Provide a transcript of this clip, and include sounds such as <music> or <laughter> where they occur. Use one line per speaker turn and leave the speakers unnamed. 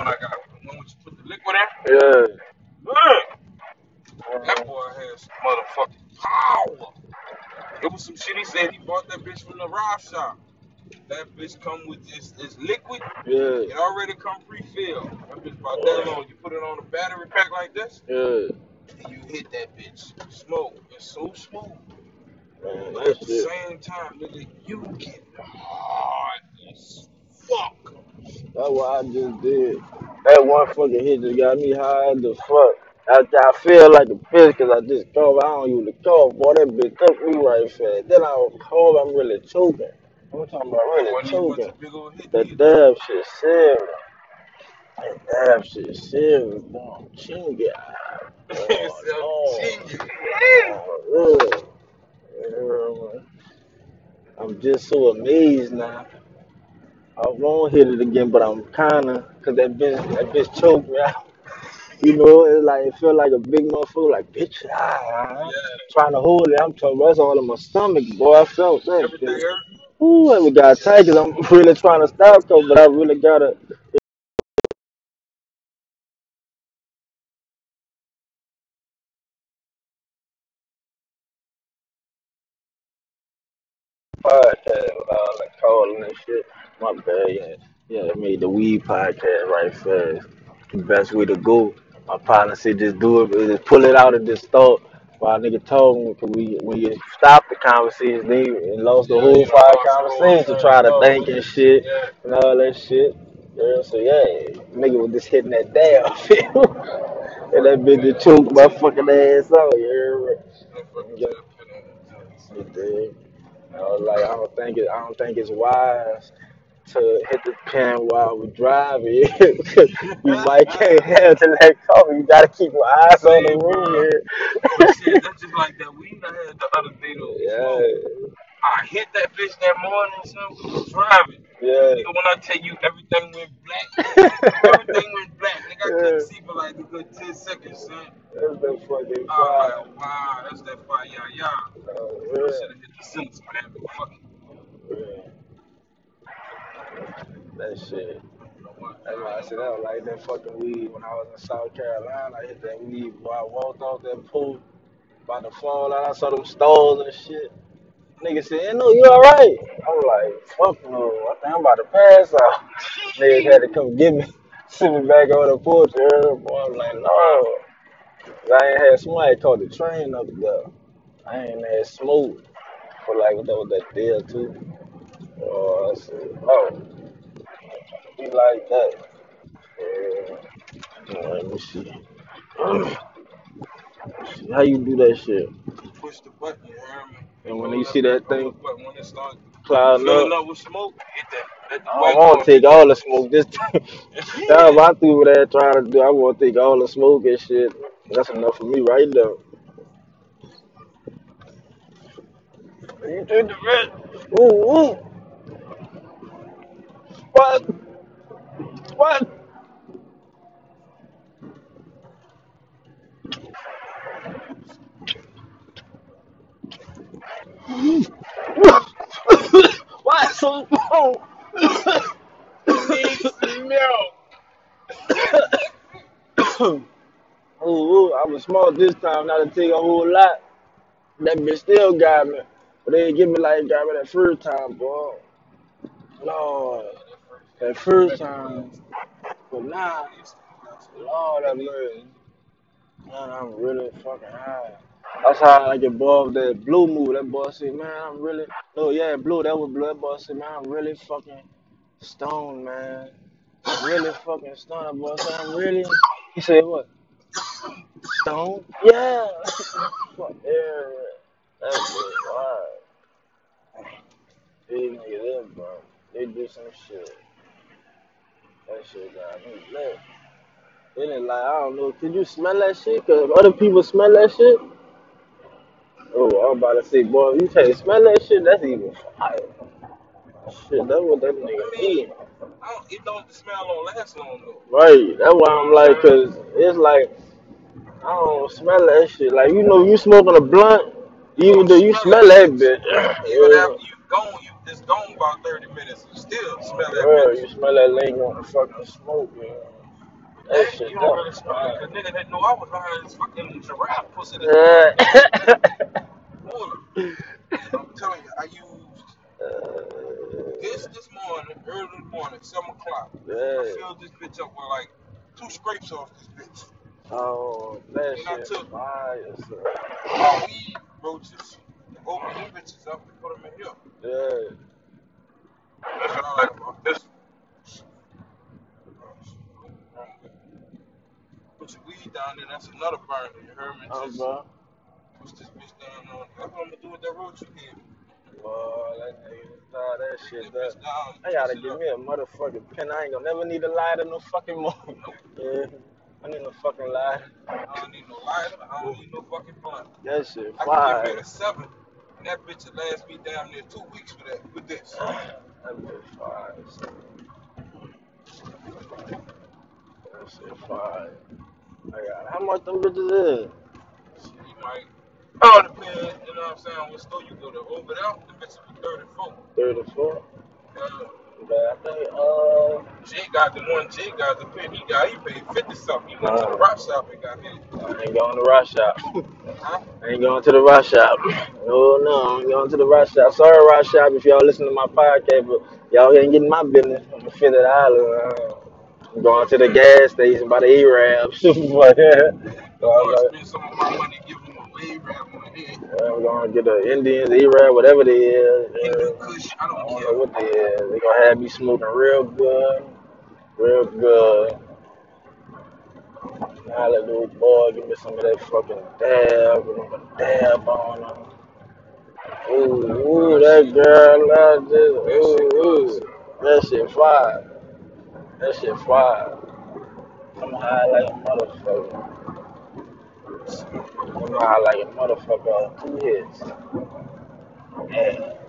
one I got. The one which you put the liquid in.
Yeah.
Man, that
Uh,
boy has motherfucking power. It was some shit he said he bought that bitch from the ride shop. That bitch come with this, this liquid.
yeah.
It already come pre-filled. That bitch about that long. You put it on a battery pack like this,
Yeah.
and you hit that bitch. Smoke. It's so smooth.
Man,
But at the
shit.
same time, nigga, you get hard.
That's what I just did. That one fucking hit just got me high as the fuck. I, I feel like a bitch because I just cough. I don't usually cough. Boy, that bitch took me right fast. Then I was cough. I'm really choking. I'm talking about really
even
choking.
a big old hit
That
either.
dab shit serious. That dab shit serious. Boy, chin get high.
it's <laughs>
Oh, no.
genius.
Ugh. Yeah, man. I'm just so amazed now. I won't hit it again, but I'm kinda, cause that bitch, that bitch choked me out. <laughs> You know, it's like it felt like a big motherfucker, like bitch, ah,
Yeah.
trying to hold it. I'm talking, that's all in my stomach, boy. I felt that
Everything
shit.
hurt.
Ooh, and we got tight, cause I'm <laughs> really trying to stop, though, but I really gotta. Podcast with all the calling and shit. My bad, yeah. Yeah, I made the weed podcast right fast. The best way to go. My partner said just do it, just pull it out and just start. While nigga told me, cause we, when you stop the conversation, then you lost the whole five
lost the whole
conversation,
train
try to think and shit and all that shit. Yeah, so yeah, nigga was just hitting that damn <laughs> field. and that bitch just choked my fucking ass out, you hear me? Yeah,
tail pin on
you dig? I was like, I don't think it, I don't think it's wise to hit the pen while we're driving. <laughs> you might can't have to let go. You gotta keep your eyes on the
bro.
road here.
But shit, that's just like that weed I had the other day though. Smoke.
yeah,
I hit that bitch that morning, son. We was driving.
yeah.
Nigga, when I tell you everything went black, <laughs> everything went black. Nigga, I
yeah.
couldn't see for like a good 10 seconds, son.
That's the fucking
I was
fire.
like, wow, that's that fire, yeah, yeah.
Uh,
I
yeah,
should have hit the center square, but fuck it.
yeah. That shit. That's why I said I was like that fucking weed when I was in South Carolina. I hit that weed, boy. I walked off that pool, about to fall out. I saw them stalls and shit. Nigga said, "Yeah, no, you alright? I'm like, fuck no. I think I'm about to pass out. <laughs> Niggas had to come get me, <laughs> sit me back on the porch. Boy, I'm like, no. I ain't had somebody caught the train up there. I ain't had smoke for like, what that was that or two. Oh, I said, oh, be like that. Yeah. Uh, let me see. How you do that shit?
push the button, you heard me?
And when you see that
that
thing
up when it starts
clouding
filling
up,
up with smoke, hit that. Let the
I
white
want to take all the smoke. This what I threw there trying to do. I want to take all the smoke and shit. That's enough for me right now. You take the rest. Ooh, ooh. What? Why so
some <coughs> milk.
ooh, I was smart this time, not to take a whole lot. That bitch still got me. But they didn't give me like got me that first time, boy. Lord, that first time. But now, Lord have mercy. Man, I'm really fucking high. That's how I get above that blue move. That boy said, man, I'm really, oh yeah, blue, that was blue. That boy said, man, I'm really fucking stoned, man. Really fucking stoned. That boy said, I'm really, he said, what? Stoned? Yeah. Fuck, yeah. That's it. Wow. These niggas, them, bro. They do some shit. That shit got me lit. It ain't like, I don't know, could you smell that shit? Cause other people smell that shit. Oh, I'm about to say, boy, you can't smell that shit, that's even fire. Shit, that's what that
I
nigga
mean. I don't, it don't the smell don't last long though.
Right, that's why I'm like, cause it's like, I don't smell that shit. Like, you know, you smoking a blunt,
You
even
don't
though you
smell
smell
that
that
bitch.
bitch.
Even after you gone, you it's gone about thirty minutes. You still smell that
yeah,
bitch.
you smell that lingering fucking smoke, yeah. That
Hey,
shit
you don't
that
really smoke
fire.
it. The nigga that knew I was high as fucking giraffe pussy
Yeah.
Uh, morning. <laughs> I'm telling you, I used this this morning, early morning, 7 o'clock. I filled this bitch up with like two scrapes off this bitch.
Oh, that
And I
shit
took
fire, son.
my weed roaches, opened them bitches up and put them in here.
Yeah.
That's what I like about this. Put your weed down there, that's another burner. You heard me?
Oh,
Just
bro.
push this bitch down on. That's what I'm gonna do with that roach you gave.
Boy, that nigga, nah, that shit,
that.
I gotta give me a motherfucking pen. I ain't gonna never need a lighter no fucking more. Yeah. I need no fucking lighter.
I don't need no lighter. I don't need no fucking blunt.
That shit
I can give me a seven, and that bitch will last me down there two weeks for that. With this. <sighs>
That bitch fire. That shit fire. Got how much them bitches is?
Shit, you might. Oh, depends. You know what I'm saying? What store you go to? Over there, the bitch be 34.
34.
Uh,
But I think uh
Jay got the one. Jay got the pin. He got. He paid 50 something. He went to the
uh,
rock shop and got his.
I ain't going to the rock shop.
Huh?
I ain't going to the rock shop. <coughs> Oh no, I ain't going to the rock shop. Sorry, rock shop, if y'all listen to my podcast, but y'all ain't getting my business. I'm gonna fit it out. I'm going to the gas station by the E-Rabs. <laughs>
I'm <laughs>
I'm
gonna
like,
spend some of my money give him a wave rap on the head.
I'm going to get the Indians, E-Rab, whatever they is.
Kush, I
I
don't
don't know
care.
what they is. They gonna have me smoking real good, real good. Hallelujah, boy, give me some of that fucking dab, with them dab on them. Ooh,
Oh,
ooh,
that
girl, that just,
that shit
ooh, ooh. That shit fire. That shit fire. I'm high like a motherfucker. I'm high like a motherfucker on two hits. Yeah.